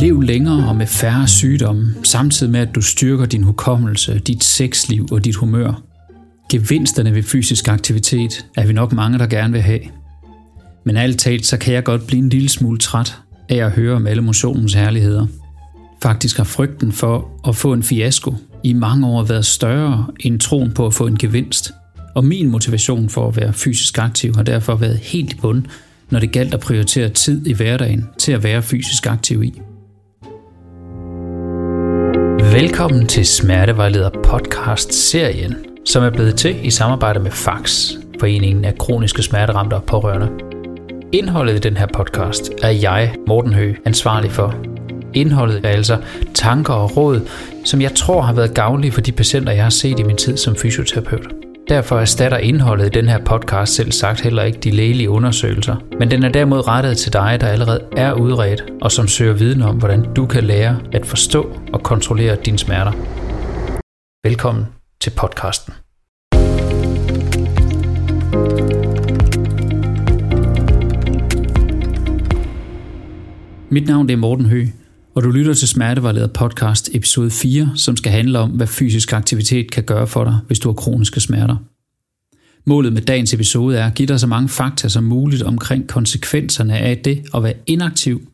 Lev længere og med færre sygdomme, samtidig med at du styrker din hukommelse, dit sexliv og dit humør. Gevinsterne ved fysisk aktivitet er vi nok mange, der gerne vil have. Men alt talt, så kan jeg godt blive en lille smule træt af at høre om alle motionens herligheder. Faktisk har frygten for at få en fiasko i mange år været større end troen på at få en gevinst. Og min motivation for at være fysisk aktiv har derfor været helt i bund, når det galt at prioritere tid i hverdagen til at være fysisk aktiv i. Velkommen til Smertevejleder podcast-serien, som er blevet til i samarbejde med FAX, Foreningen af Kroniske Smerteramte og Pårørende. Indholdet i den her podcast er jeg, Morten Høgh, ansvarlig for. Indholdet er altså tanker og råd, som jeg tror har været gavnlige for de patienter, jeg har set i min tid som fysioterapeut. Derfor erstatter indholdet i den her podcast selv sagt heller ikke de lægelige undersøgelser, men den er derimod rettet til dig, der allerede er udredt og som søger viden om, hvordan du kan lære at forstå og kontrollere dine smerter. Velkommen til podcasten. Mit navn er Morten Høgh, og du lytter til Smertevejleder podcast episode 4, som skal handle om, hvad fysisk aktivitet kan gøre for dig, hvis du har kroniske smerter. Målet med dagens episode er at give dig så mange fakta som muligt omkring konsekvenserne af det at være inaktiv,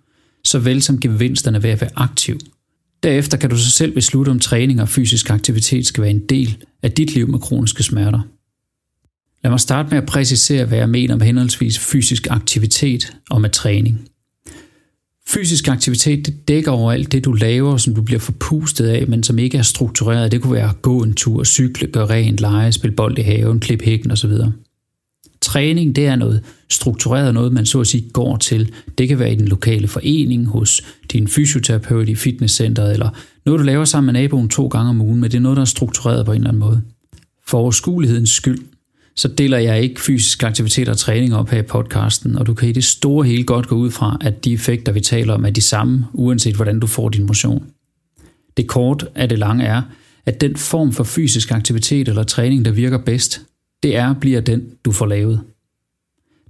såvel som gevinsterne ved at være aktiv. Derefter kan du så selv beslutte, om træning og fysisk aktivitet skal være en del af dit liv med kroniske smerter. Lad mig starte med at præcisere, hvad jeg mener med henholdsvis fysisk aktivitet og med træning. Fysisk aktivitet det dækker over alt det, du laver, som du bliver forpustet af, men som ikke er struktureret. Det kunne være at gå en tur, cykle, gøre rent, lege, spille bold i haven, klippe hækken osv. Træning, det er noget struktureret, noget man så at sige går til. Det kan være i den lokale forening, hos din fysioterapeut i fitnesscenteret, eller noget, du laver sammen med naboen to gange om ugen, men det er noget, der er struktureret på en eller anden måde. For overskuelighedens skyld, så deler jeg ikke fysisk aktivitet og træning op her i podcasten, og du kan i det store hele godt gå ud fra, at de effekter, vi taler om, er de samme, uanset hvordan du får din motion. Det kort af det lange er, at den form for fysisk aktivitet eller træning, der virker bedst, det er bliver den, du får lavet.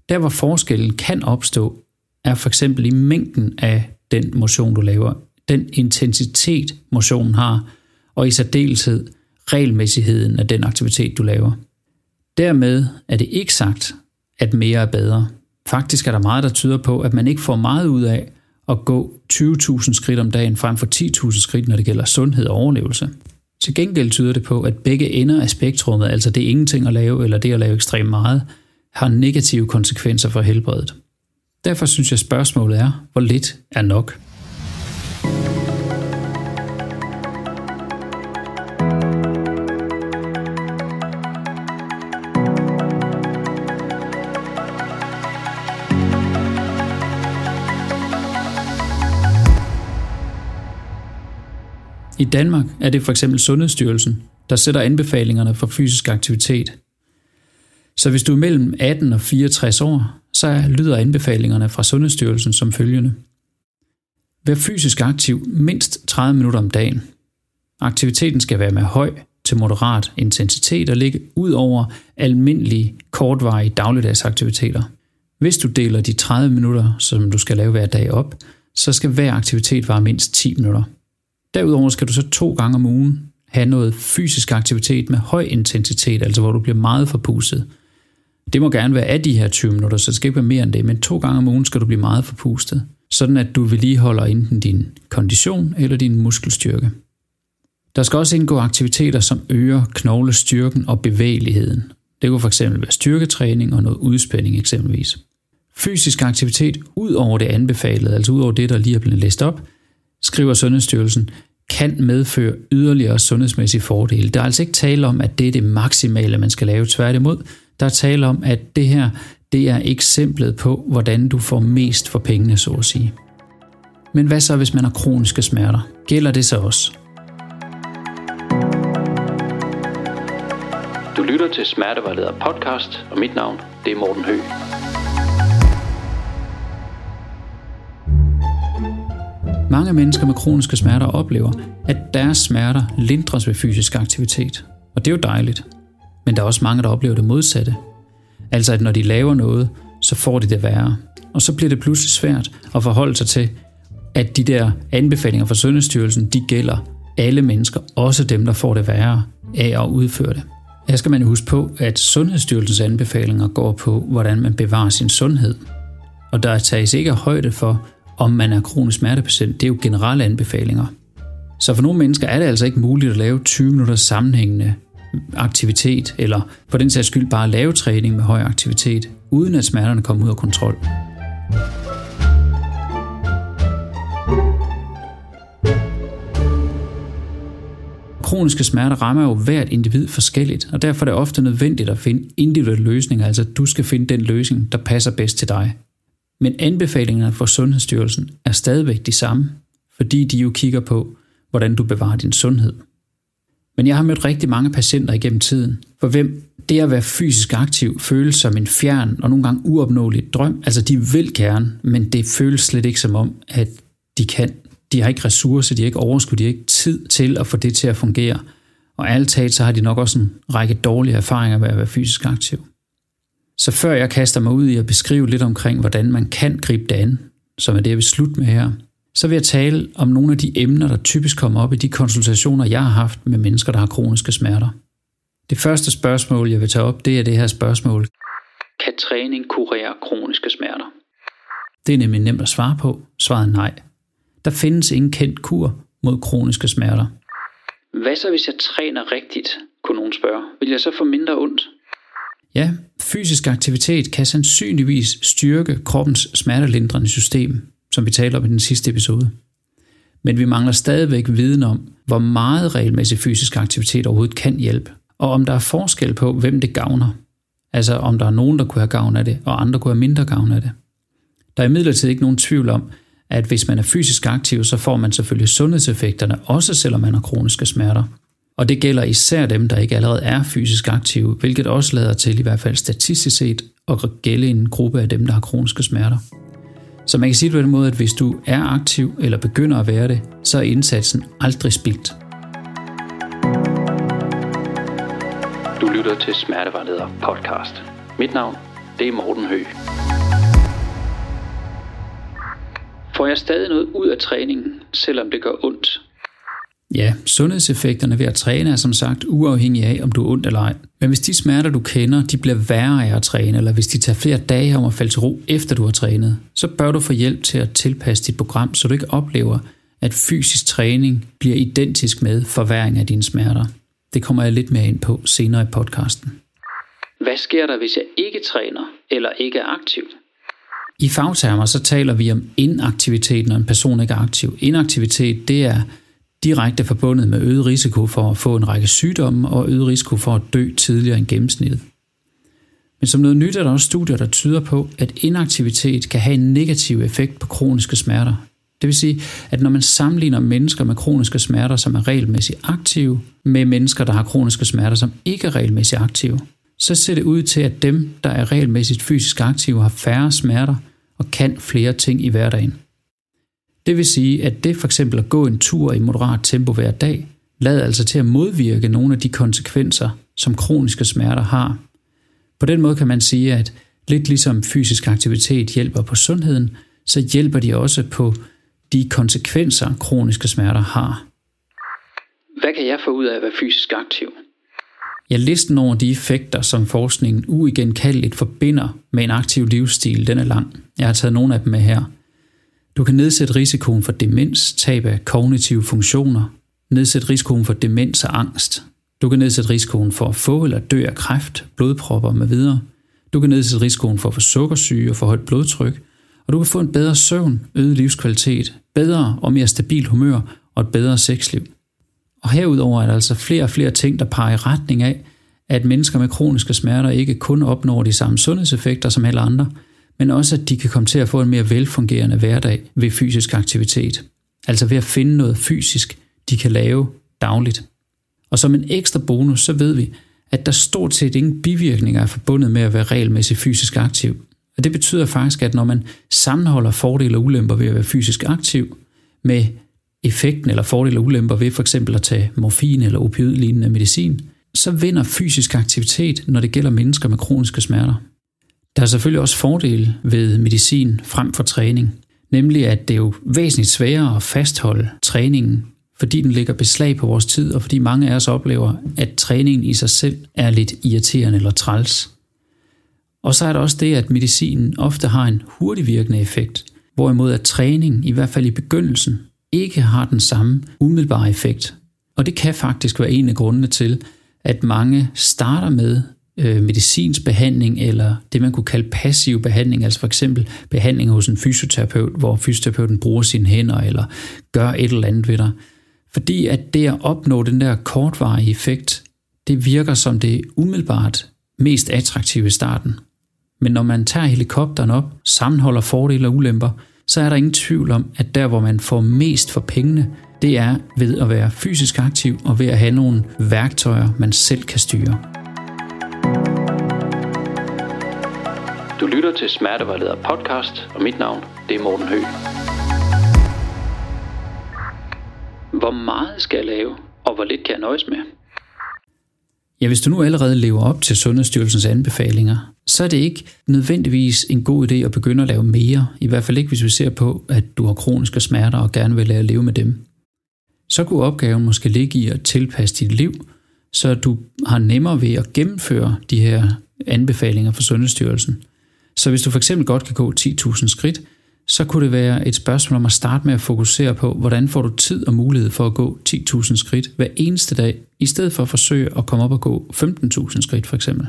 Der hvor forskellen kan opstå, er for eksempel i mængden af den motion, du laver, den intensitet, motionen har, og i særdeleshed regelmæssigheden af den aktivitet, du laver. Dermed er det ikke sagt, at mere er bedre. Faktisk er der meget, der tyder på, at man ikke får meget ud af at gå 20.000 skridt om dagen frem for 10.000 skridt, når det gælder sundhed og overlevelse. Til gengæld tyder det på, at begge ender af spektrummet, altså det ingenting at lave eller det at lave ekstremt meget, har negative konsekvenser for helbredet. Derfor synes jeg spørgsmålet er, hvor lidt er nok? I Danmark er det for eksempel Sundhedsstyrelsen, der sætter anbefalingerne for fysisk aktivitet. Så hvis du er mellem 18 og 64 år, så lyder anbefalingerne fra Sundhedsstyrelsen som følgende. Vær fysisk aktiv mindst 30 minutter om dagen. Aktiviteten skal være med høj til moderat intensitet og ligge ud over almindelige kortvarige dagligdagsaktiviteter. Hvis du deler de 30 minutter, som du skal lave hver dag op, så skal hver aktivitet vare mindst 10 minutter. Derudover skal du så to gange om ugen have noget fysisk aktivitet med høj intensitet, altså hvor du bliver meget forpustet. Det må gerne være af de her 20 minutter, så det skal ikke være mere end det, men to gange om ugen skal du blive meget forpustet, sådan at du vedligeholder enten din kondition eller din muskelstyrke. Der skal også indgå aktiviteter, som øger knoglestyrken og bevægeligheden. Det kunne fx være styrketræning og noget udspænding eksempelvis. Fysisk aktivitet ud over det anbefalede, altså ud over det, der lige er blevet læst op, skriver Sundhedsstyrelsen, kan medføre yderligere sundhedsmæssige fordele. Der er altså ikke tale om, at det er det maksimale, man skal lave. Tværtimod, der er tale om, at det her det er eksemplet på, hvordan du får mest for pengene, så at sige. Men hvad så, hvis man har kroniske smerter? Gælder det så også? Du lytter til Smertevejleder podcast, og mit navn det er Morten Høgh. Mange mennesker med kroniske smerter oplever, at deres smerter lindres ved fysisk aktivitet. Og det er jo dejligt. Men der er også mange, der oplever det modsatte. Altså at når de laver noget, så får de det værre. Og så bliver det pludselig svært at forholde sig til, at de der anbefalinger fra Sundhedsstyrelsen, de gælder alle mennesker, også dem, der får det værre af at udføre det. Her skal man huske på, at Sundhedsstyrelsens anbefalinger går på, hvordan man bevarer sin sundhed. Og der tages ikke højde for, om man er kronisk smertepatient. Det er jo generelle anbefalinger. Så for nogle mennesker er det altså ikke muligt at lave 20 minutter sammenhængende aktivitet, eller for den sags skyld bare lave træning med høj aktivitet, uden at smerterne kommer ud af kontrol. Kroniske smerter rammer jo hvert individ forskelligt, og derfor er det ofte nødvendigt at finde individuelle løsninger, altså du skal finde den løsning, der passer bedst til dig. Men anbefalingerne fra Sundhedsstyrelsen er stadigvæk de samme, fordi de jo kigger på, hvordan du bevarer din sundhed. Men jeg har mødt rigtig mange patienter igennem tiden, for hvem det at være fysisk aktiv føles som en fjern og nogle gange uopnåelig drøm. Altså de vil gerne, men det føles slet ikke som om, at de kan. De har ikke ressourcer, de har ikke overskud, de har ikke tid til at få det til at fungere. Og alt talt, så har de nok også en række dårlige erfaringer med at være fysisk aktiv. Så før jeg kaster mig ud i at beskrive lidt omkring, hvordan man kan gribe det an, som er det, jeg vil slutte med her, så vil jeg tale om nogle af de emner, der typisk kommer op i de konsultationer, jeg har haft med mennesker, der har kroniske smerter. Det første spørgsmål, jeg vil tage op, det er det her spørgsmål. Kan træning kurere kroniske smerter? Det er nemlig nemt at svare på. Svaret er nej. Der findes ingen kendt kur mod kroniske smerter. Hvad så, hvis jeg træner rigtigt, kunne nogen spørge? Vil jeg så få mindre ondt? Ja, fysisk aktivitet kan sandsynligvis styrke kroppens smertelindrende system, som vi talte om i den sidste episode. Men vi mangler stadigvæk viden om, hvor meget regelmæssig fysisk aktivitet overhovedet kan hjælpe, og om der er forskel på, hvem det gavner. Altså om der er nogen, der kunne have gavn af det, og andre kunne have mindre gavn af det. Der er imidlertid ikke nogen tvivl om, at hvis man er fysisk aktiv, så får man selvfølgelig sundhedseffekterne, også selvom man har kroniske smerter. Og det gælder især dem, der ikke allerede er fysisk aktive, hvilket også lader til, i hvert fald statistisk set, at gælde en gruppe af dem, der har kroniske smerter. Så man kan sige det på den måde, at hvis du er aktiv eller begynder at være det, så er indsatsen aldrig spildt. Du lytter til Smertevejleder podcast. Mit navn, det er Morten Høgh. Får jeg stadig noget ud af træningen, selvom det gør ondt? Ja, sundhedseffekterne ved at træne er som sagt uafhængige af, om du er ondt eller ej. Men hvis de smerter, du kender, de bliver værre af at træne, eller hvis de tager flere dage om at falde til ro, efter du har trænet, så bør du få hjælp til at tilpasse dit program, så du ikke oplever, at fysisk træning bliver identisk med forværing af dine smerter. Det kommer jeg lidt mere ind på senere i podcasten. Hvad sker der, hvis jeg ikke træner eller ikke er aktiv? I fagtermer så taler vi om inaktivitet, når en person ikke er aktiv. Inaktivitet, det er direkte forbundet med øget risiko for at få en række sygdomme og øget risiko for at dø tidligere end gennemsnittet. Men som noget nyt er der også studier, der tyder på, at inaktivitet kan have en negativ effekt på kroniske smerter. Det vil sige, at når man sammenligner mennesker med kroniske smerter, som er regelmæssigt aktive, med mennesker, der har kroniske smerter, som ikke er regelmæssigt aktive, så ser det ud til, at dem, der er regelmæssigt fysisk aktive, har færre smerter og kan flere ting i hverdagen. Det vil sige, at det for eksempel at gå en tur i moderat tempo hver dag, lader altså til at modvirke nogle af de konsekvenser, som kroniske smerter har. På den måde kan man sige, at lidt ligesom fysisk aktivitet hjælper på sundheden, så hjælper de også på de konsekvenser, kroniske smerter har. Hvad kan jeg få ud af at være fysisk aktiv? Ja, listen over de effekter, som forskningen uigenkaldeligt forbinder med en aktiv livsstil, den er lang. Jeg har taget nogle af dem med her. Du kan nedsætte risikoen for demens, tab af kognitive funktioner, nedsætte risikoen for demens og angst. Du kan nedsætte risikoen for at få eller dø af kræft, blodpropper med videre. Du kan nedsætte risikoen for at få sukkersyge og for højt blodtryk. Og du kan få en bedre søvn, øget livskvalitet, bedre og mere stabil humør og et bedre sexliv. Og herudover er der altså flere og flere ting, der peger i retning af, at mennesker med kroniske smerter ikke kun opnår de samme sundhedseffekter som alle andre, men også at de kan komme til at få en mere velfungerende hverdag ved fysisk aktivitet. Altså ved at finde noget fysisk, de kan lave dagligt. Og som en ekstra bonus, så ved vi, at der stort set ingen bivirkninger er forbundet med at være regelmæssigt fysisk aktiv. Og det betyder faktisk, at når man sammenholder fordele og ulemper ved at være fysisk aktiv med effekten eller fordele og ulemper ved for eksempel at tage morfin eller opioidlignende medicin, så vinder fysisk aktivitet, når det gælder mennesker med kroniske smerter. Der er selvfølgelig også fordele ved medicin frem for træning, Nemlig at det er jo væsentligt sværere at fastholde træningen, fordi den ligger beslag på vores tid, og fordi mange af os oplever, at træningen i sig selv er lidt irriterende eller træls. Og så er der også det, at medicinen ofte har en hurtig virkende effekt, hvorimod at træning, i hvert fald i begyndelsen, ikke har den samme umiddelbare effekt. Og det kan faktisk være en af grundene til, at mange starter med øh, medicinsk behandling eller det, man kunne kalde passiv behandling, altså for eksempel behandling hos en fysioterapeut, hvor fysioterapeuten bruger sine hænder eller gør et eller andet ved dig. Fordi at det at opnå den der kortvarige effekt, det virker som det umiddelbart mest attraktive i starten. Men når man tager helikopteren op, sammenholder fordele og ulemper, så er der ingen tvivl om, at der hvor man får mest for pengene, det er ved at være fysisk aktiv og ved at have nogle værktøjer, man selv kan styre. Du lytter til Smertevejleder podcast, og mit navn det er Morten Høgh. Hvor meget skal jeg lave, og hvor lidt kan jeg nøjes med? Ja, hvis du nu allerede lever op til Sundhedsstyrelsens anbefalinger, så er det ikke nødvendigvis en god idé at begynde at lave mere, i hvert fald ikke hvis vi ser på, at du har kroniske smerter og gerne vil lære at leve med dem. Så kunne opgaven måske ligge i at tilpasse dit liv, så du har nemmere ved at gennemføre de her anbefalinger fra Sundhedsstyrelsen. Så hvis du for eksempel godt kan gå 10.000 skridt, så kunne det være et spørgsmål om at starte med at fokusere på, hvordan får du tid og mulighed for at gå 10.000 skridt hver eneste dag, i stedet for at forsøge at komme op og gå 15.000 skridt for eksempel.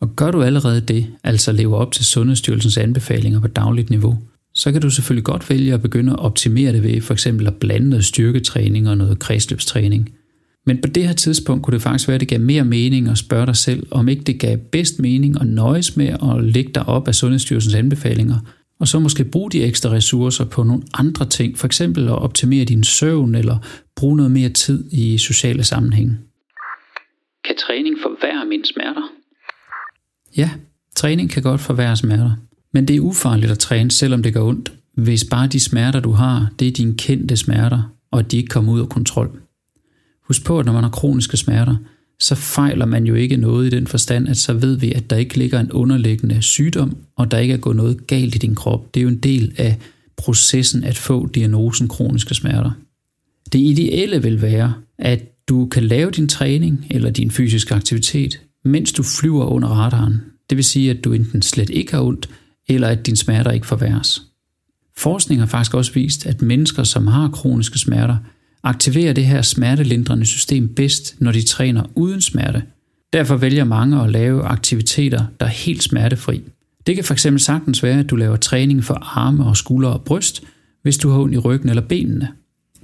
Og gør du allerede det, altså lever op til Sundhedsstyrelsens anbefalinger på dagligt niveau, så kan du selvfølgelig godt vælge at begynde at optimere det ved for eksempel at blande noget styrketræning og noget kredsløbstræning. Men på det her tidspunkt kunne det faktisk være, at det gav mere mening at spørge dig selv, om ikke det gav bedst mening at nøjes med at lægge dig op af Sundhedsstyrelsens anbefalinger, og så måske bruge de ekstra ressourcer på nogle andre ting, for eksempel at optimere din søvn eller bruge noget mere tid i sociale sammenhænge. Kan træning forværre mine smerter? Ja, træning kan godt forværre smerter. Men det er ufarligt at træne, selvom det gør ondt, hvis bare de smerter, du har, det er dine kendte smerter, og de ikke kommer ud af kontrol. Husk på, at når man har kroniske smerter, så fejler man jo ikke noget i den forstand, at så ved vi, at der ikke ligger en underliggende sygdom, og der ikke er gået noget galt i din krop. Det er jo en del af processen at få diagnosen kroniske smerter. Det ideelle vil være, at du kan lave din træning eller din fysiske aktivitet, mens du flyver under radaren. Det vil sige, at du enten slet ikke har ondt, eller at dine smerter ikke forværres. Forskning har faktisk også vist, at mennesker, som har kroniske smerter, aktiverer det her smertelindrende system bedst, når de træner uden smerte. Derfor vælger mange at lave aktiviteter, der er helt smertefri. Det kan fx sagtens være, at du laver træning for arme og skuldre og bryst, hvis du har ondt i ryggen eller benene.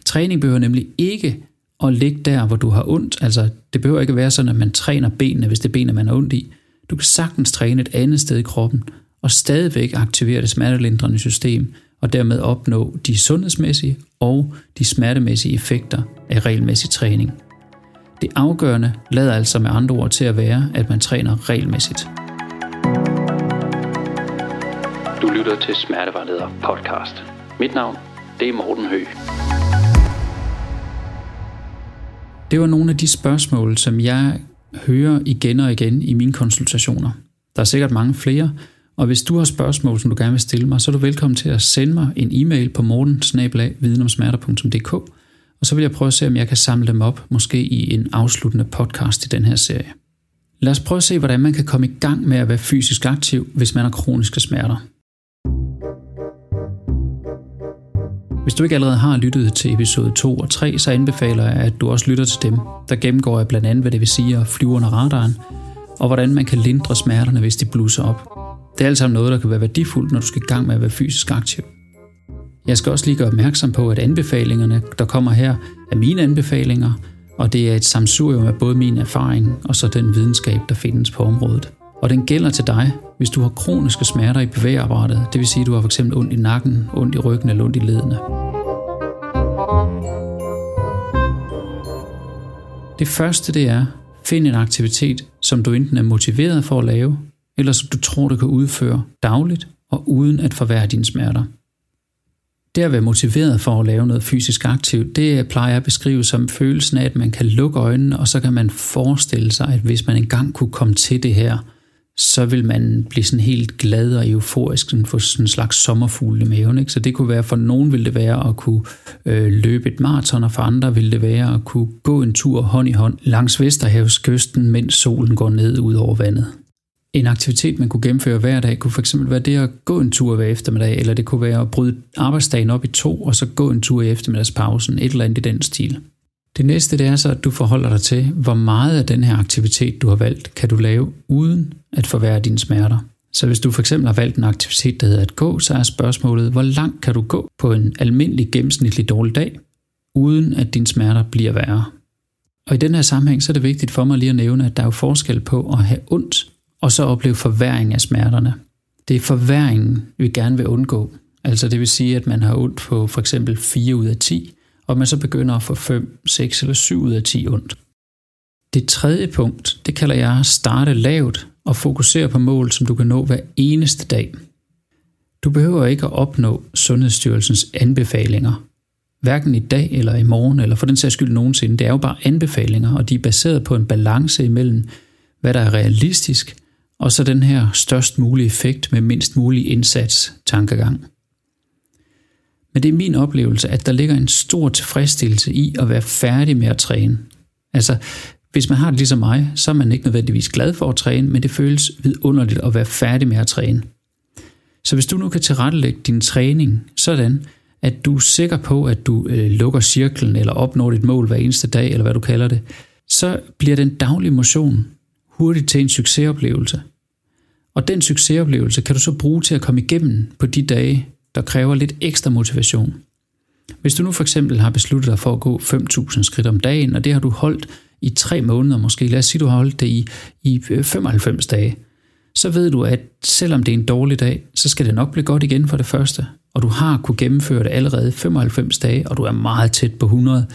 Træning behøver nemlig ikke at ligge der, hvor du har ondt. Altså, det behøver ikke være sådan, at man træner benene, hvis det er benene, man har ondt i. Du kan sagtens træne et andet sted i kroppen, og stadigvæk aktivere det smertelindrende system, og dermed opnå de sundhedsmæssige og de smertemæssige effekter af regelmæssig træning. Det afgørende lader altså med andre ord til at være, at man træner regelmæssigt. Du lytter til Smertevejleder podcast. Mit navn, det er Morten Høgh. Det var nogle af de spørgsmål, som jeg hører igen og igen i mine konsultationer. Der er sikkert mange flere, og hvis du har spørgsmål, som du gerne vil stille mig, så er du velkommen til at sende mig en e-mail på mortensnabelag.videnomsmerter.dk, og så vil jeg prøve at se, om jeg kan samle dem op, måske i en afsluttende podcast i den her serie. Lad os prøve at se, hvordan man kan komme i gang med at være fysisk aktiv, hvis man har kroniske smerter. Hvis du ikke allerede har lyttet til episode 2 og 3, så anbefaler jeg, at du også lytter til dem. Der gennemgår jeg blandt andet, hvad det vil sige at flyve under radaren, og hvordan man kan lindre smerterne, hvis de blusser op. Det er alt sammen noget, der kan være værdifuldt, når du skal i gang med at være fysisk aktiv. Jeg skal også lige gøre opmærksom på, at anbefalingerne, der kommer her, er mine anbefalinger, og det er et samsurium af både min erfaring og så den videnskab, der findes på området. Og den gælder til dig, hvis du har kroniske smerter i bevægeapparatet, det vil sige, at du har fx ondt i nakken, ondt i ryggen eller ondt i ledene. Det første det er, find en aktivitet, som du enten er motiveret for at lave, eller som du tror, du kan udføre dagligt og uden at forværre dine smerter. Det at være motiveret for at lave noget fysisk aktivt, det plejer jeg at beskrive som følelsen af, at man kan lukke øjnene, og så kan man forestille sig, at hvis man engang kunne komme til det her, så vil man blive sådan helt glad og euforisk, sådan få sådan en slags sommerfugl i maven. Ikke? Så det kunne være, for nogen ville det være at kunne øh, løbe et maraton, og for andre ville det være at kunne gå en tur hånd i hånd langs Vesterhavskysten, mens solen går ned ud over vandet. En aktivitet, man kunne gennemføre hver dag, kunne fx være det at gå en tur hver eftermiddag, eller det kunne være at bryde arbejdsdagen op i to, og så gå en tur i eftermiddagspausen, et eller andet i den stil. Det næste det er så, at du forholder dig til, hvor meget af den her aktivitet, du har valgt, kan du lave uden at forværre dine smerter. Så hvis du for eksempel har valgt en aktivitet, der hedder at gå, så er spørgsmålet, hvor langt kan du gå på en almindelig gennemsnitlig dårlig dag, uden at dine smerter bliver værre. Og i den her sammenhæng, så er det vigtigt for mig lige at nævne, at der er jo forskel på at have ondt, og så opleve forværing af smerterne. Det er forværingen, vi gerne vil undgå. Altså det vil sige, at man har ondt på for eksempel 4 ud af 10, og man så begynder at få 5, 6 eller 7 ud af 10 ondt. Det tredje punkt, det kalder jeg at starte lavt og fokusere på mål, som du kan nå hver eneste dag. Du behøver ikke at opnå Sundhedsstyrelsens anbefalinger, hverken i dag eller i morgen, eller for den sags skyld nogensinde. Det er jo bare anbefalinger, og de er baseret på en balance imellem, hvad der er realistisk, og så den her størst mulige effekt med mindst mulig indsats tankegang. Men det er min oplevelse, at der ligger en stor tilfredsstillelse i at være færdig med at træne. Altså, hvis man har det ligesom mig, så er man ikke nødvendigvis glad for at træne, men det føles vidunderligt at være færdig med at træne. Så hvis du nu kan tilrettelægge din træning sådan, at du er sikker på, at du øh, lukker cirklen eller opnår dit mål hver eneste dag, eller hvad du kalder det, så bliver den daglige motion hurtigt til en succesoplevelse. Og den succesoplevelse kan du så bruge til at komme igennem på de dage, der kræver lidt ekstra motivation. Hvis du nu for eksempel har besluttet dig for at gå 5.000 skridt om dagen, og det har du holdt i tre måneder måske, lad os sige, du har holdt det i, i øh, 95 dage, så ved du, at selvom det er en dårlig dag, så skal det nok blive godt igen for det første, og du har kunne gennemføre det allerede 95 dage, og du er meget tæt på 100,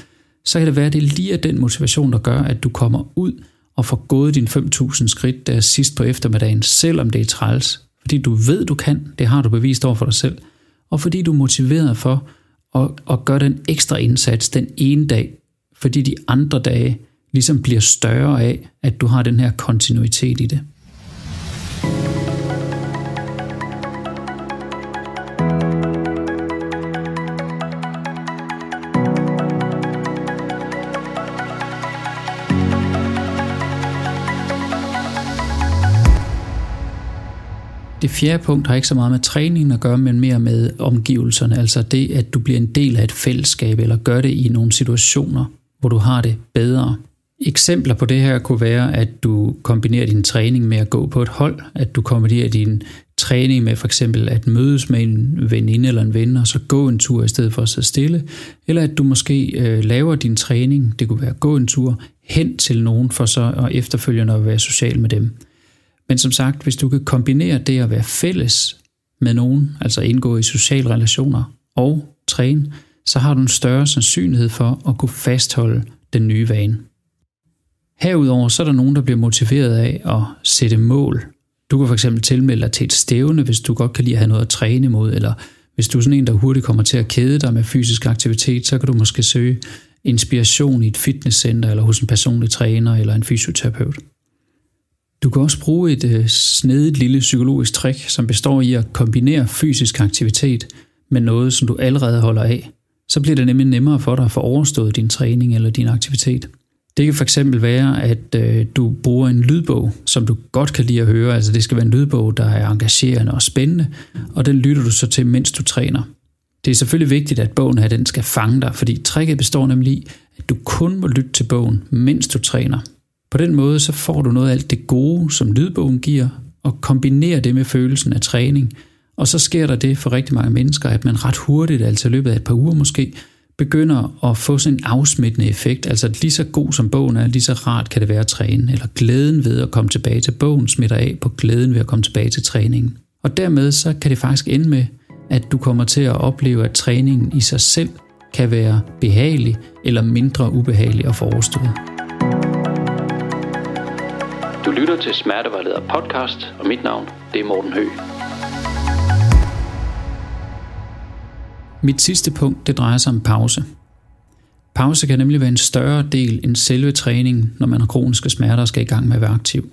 så kan det være, at det lige er den motivation, der gør, at du kommer ud og få gået dine 5.000 skridt der sidst på eftermiddagen, selvom det er træls. Fordi du ved, du kan, det har du bevist over for dig selv, og fordi du er motiveret for at, at gøre den ekstra indsats den ene dag, fordi de andre dage ligesom bliver større af, at du har den her kontinuitet i det. Det fjerde punkt har ikke så meget med træningen at gøre, men mere med omgivelserne. Altså det, at du bliver en del af et fællesskab, eller gør det i nogle situationer, hvor du har det bedre. Eksempler på det her kunne være, at du kombinerer din træning med at gå på et hold, at du kombinerer din træning med for eksempel at mødes med en veninde eller en ven, og så gå en tur i stedet for at sidde stille, eller at du måske øh, laver din træning, det kunne være at gå en tur, hen til nogen for så at efterfølgende at være social med dem. Men som sagt, hvis du kan kombinere det at være fælles med nogen, altså indgå i sociale relationer og træne, så har du en større sandsynlighed for at kunne fastholde den nye vane. Herudover så er der nogen, der bliver motiveret af at sætte mål. Du kan fx tilmelde dig til et stævne, hvis du godt kan lide at have noget at træne imod, eller hvis du er sådan en, der hurtigt kommer til at kede dig med fysisk aktivitet, så kan du måske søge inspiration i et fitnesscenter, eller hos en personlig træner, eller en fysioterapeut. Du kan også bruge et øh, snedigt lille psykologisk trick, som består i at kombinere fysisk aktivitet med noget, som du allerede holder af. Så bliver det nemlig nemmere for dig at få overstået din træning eller din aktivitet. Det kan fx være, at øh, du bruger en lydbog, som du godt kan lide at høre. Altså det skal være en lydbog, der er engagerende og spændende, og den lytter du så til, mens du træner. Det er selvfølgelig vigtigt, at bogen her den skal fange dig, fordi tricket består nemlig i, at du kun må lytte til bogen, mens du træner. På den måde så får du noget af alt det gode, som lydbogen giver, og kombinerer det med følelsen af træning. Og så sker der det for rigtig mange mennesker, at man ret hurtigt, altså i løbet af et par uger måske, begynder at få sådan en afsmittende effekt. Altså lige så god som bogen er, lige så rart kan det være at træne. Eller glæden ved at komme tilbage til bogen smitter af på glæden ved at komme tilbage til træningen. Og dermed så kan det faktisk ende med, at du kommer til at opleve, at træningen i sig selv kan være behagelig eller mindre ubehagelig at forestille. Du lytter til Smertevejleder podcast, og mit navn det er Morten Høgh. Mit sidste punkt det drejer sig om pause. Pause kan nemlig være en større del end selve træningen, når man har kroniske smerter og skal i gang med at være aktiv.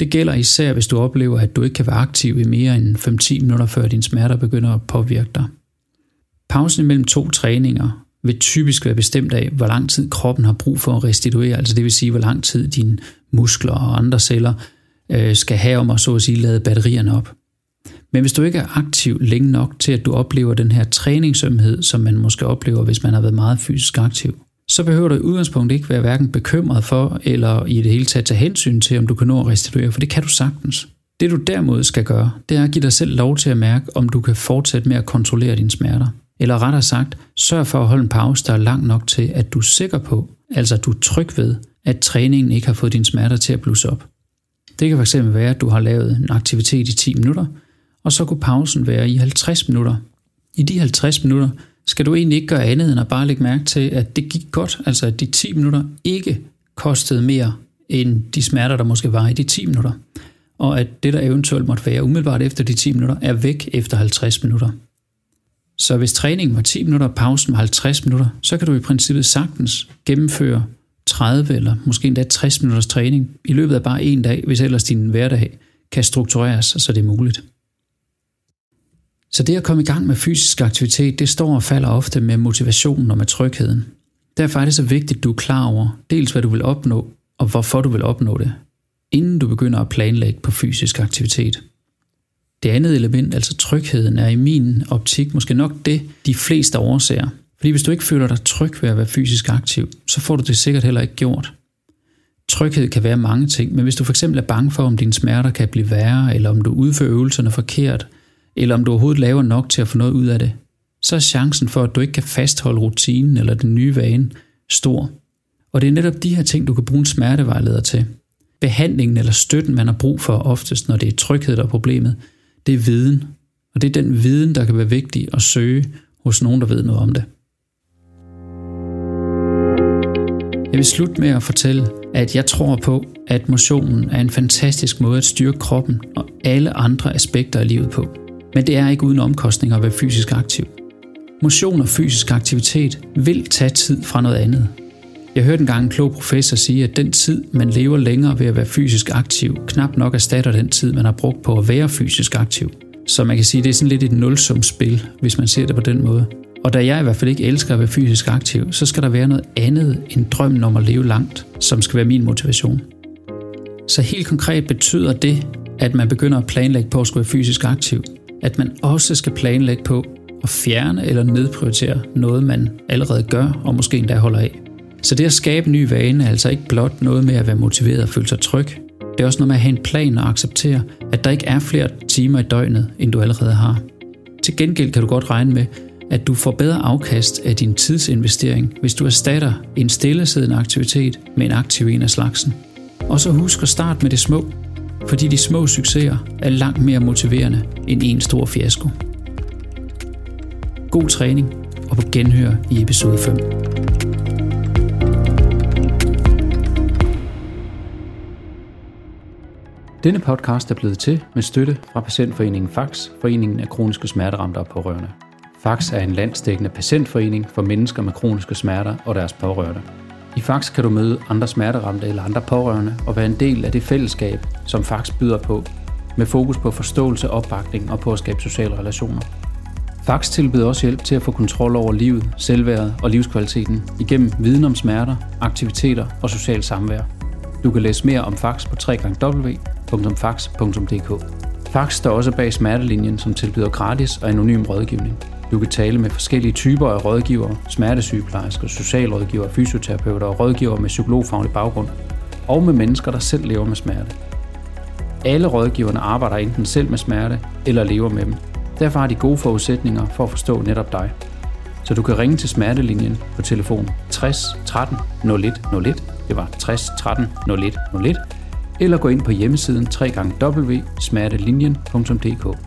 Det gælder især, hvis du oplever, at du ikke kan være aktiv i mere end 5-10 minutter, før dine smerter begynder at påvirke dig. Pausen imellem to træninger vil typisk være bestemt af, hvor lang tid kroppen har brug for at restituere, altså det vil sige, hvor lang tid din muskler og andre celler øh, skal have om at så at sige lade batterierne op. Men hvis du ikke er aktiv længe nok til, at du oplever den her træningsømhed, som man måske oplever, hvis man har været meget fysisk aktiv, så behøver du i udgangspunktet ikke være hverken bekymret for, eller i det hele taget tage hensyn til, om du kan nå at restituere, for det kan du sagtens. Det du derimod skal gøre, det er at give dig selv lov til at mærke, om du kan fortsætte med at kontrollere dine smerter. Eller rettere sagt, sørg for at holde en pause, der er lang nok til, at du er sikker på, altså at du er tryg ved, at træningen ikke har fået dine smerter til at blusse op. Det kan fx være, at du har lavet en aktivitet i 10 minutter, og så kunne pausen være i 50 minutter. I de 50 minutter skal du egentlig ikke gøre andet end at bare lægge mærke til, at det gik godt, altså at de 10 minutter ikke kostede mere end de smerter, der måske var i de 10 minutter. Og at det, der eventuelt måtte være umiddelbart efter de 10 minutter, er væk efter 50 minutter. Så hvis træningen var 10 minutter og pausen var 50 minutter, så kan du i princippet sagtens gennemføre 30 eller måske endda 60 minutters træning i løbet af bare en dag, hvis ellers din hverdag kan struktureres, så det er muligt. Så det at komme i gang med fysisk aktivitet, det står og falder ofte med motivationen og med trygheden. Derfor er det så vigtigt, at du er klar over, dels hvad du vil opnå, og hvorfor du vil opnå det, inden du begynder at planlægge på fysisk aktivitet. Det andet element, altså trygheden, er i min optik måske nok det, de fleste overser. Fordi hvis du ikke føler dig tryg ved at være fysisk aktiv, så får du det sikkert heller ikke gjort. Tryghed kan være mange ting, men hvis du fx er bange for, om dine smerter kan blive værre, eller om du udfører øvelserne forkert, eller om du overhovedet laver nok til at få noget ud af det, så er chancen for, at du ikke kan fastholde rutinen eller den nye vane stor. Og det er netop de her ting, du kan bruge en smertevejleder til. Behandlingen eller støtten, man har brug for oftest, når det er tryghed, der er problemet, det er viden. Og det er den viden, der kan være vigtig at søge hos nogen, der ved noget om det. Jeg vil slutte med at fortælle, at jeg tror på, at motionen er en fantastisk måde at styrke kroppen og alle andre aspekter af livet på. Men det er ikke uden omkostninger at være fysisk aktiv. Motion og fysisk aktivitet vil tage tid fra noget andet. Jeg hørte engang en klog professor sige, at den tid, man lever længere ved at være fysisk aktiv, knap nok erstatter den tid, man har brugt på at være fysisk aktiv. Så man kan sige, at det er sådan lidt et nulsumspil, hvis man ser det på den måde. Og da jeg i hvert fald ikke elsker at være fysisk aktiv, så skal der være noget andet end drømmen om at leve langt, som skal være min motivation. Så helt konkret betyder det, at man begynder at planlægge på at skulle være fysisk aktiv, at man også skal planlægge på at fjerne eller nedprioritere noget, man allerede gør og måske endda holder af. Så det at skabe nye ny vane er altså ikke blot noget med at være motiveret og føle sig tryg. Det er også noget med at have en plan og acceptere, at der ikke er flere timer i døgnet, end du allerede har. Til gengæld kan du godt regne med, at du får bedre afkast af din tidsinvestering, hvis du erstatter en stillesiddende aktivitet med en aktiv en af slagsen. Og så husk at starte med det små, fordi de små succeser er langt mere motiverende end en stor fiasko. God træning og på genhør i episode 5. Denne podcast er blevet til med støtte fra Patientforeningen Fax, Foreningen af Kroniske Smerteramte og Pårørende. Fax er en landsdækkende patientforening for mennesker med kroniske smerter og deres pårørende. I Fax kan du møde andre smerteramte eller andre pårørende og være en del af det fællesskab, som Fax byder på, med fokus på forståelse, opbakning og på at skabe sociale relationer. Fax tilbyder også hjælp til at få kontrol over livet, selvværdet og livskvaliteten igennem viden om smerter, aktiviteter og social samvær. Du kan læse mere om Fax på www.fax.dk. Fax står også bag smertelinjen, som tilbyder gratis og anonym rådgivning. Du kan tale med forskellige typer af rådgivere, smertesygeplejersker, socialrådgivere, fysioterapeuter og rådgivere med psykologfaglig baggrund, og med mennesker, der selv lever med smerte. Alle rådgiverne arbejder enten selv med smerte eller lever med dem. Derfor har de gode forudsætninger for at forstå netop dig. Så du kan ringe til smertelinjen på telefon 60 13 01 01, det var 60 13 01 01, eller gå ind på hjemmesiden www.smertelinjen.dk.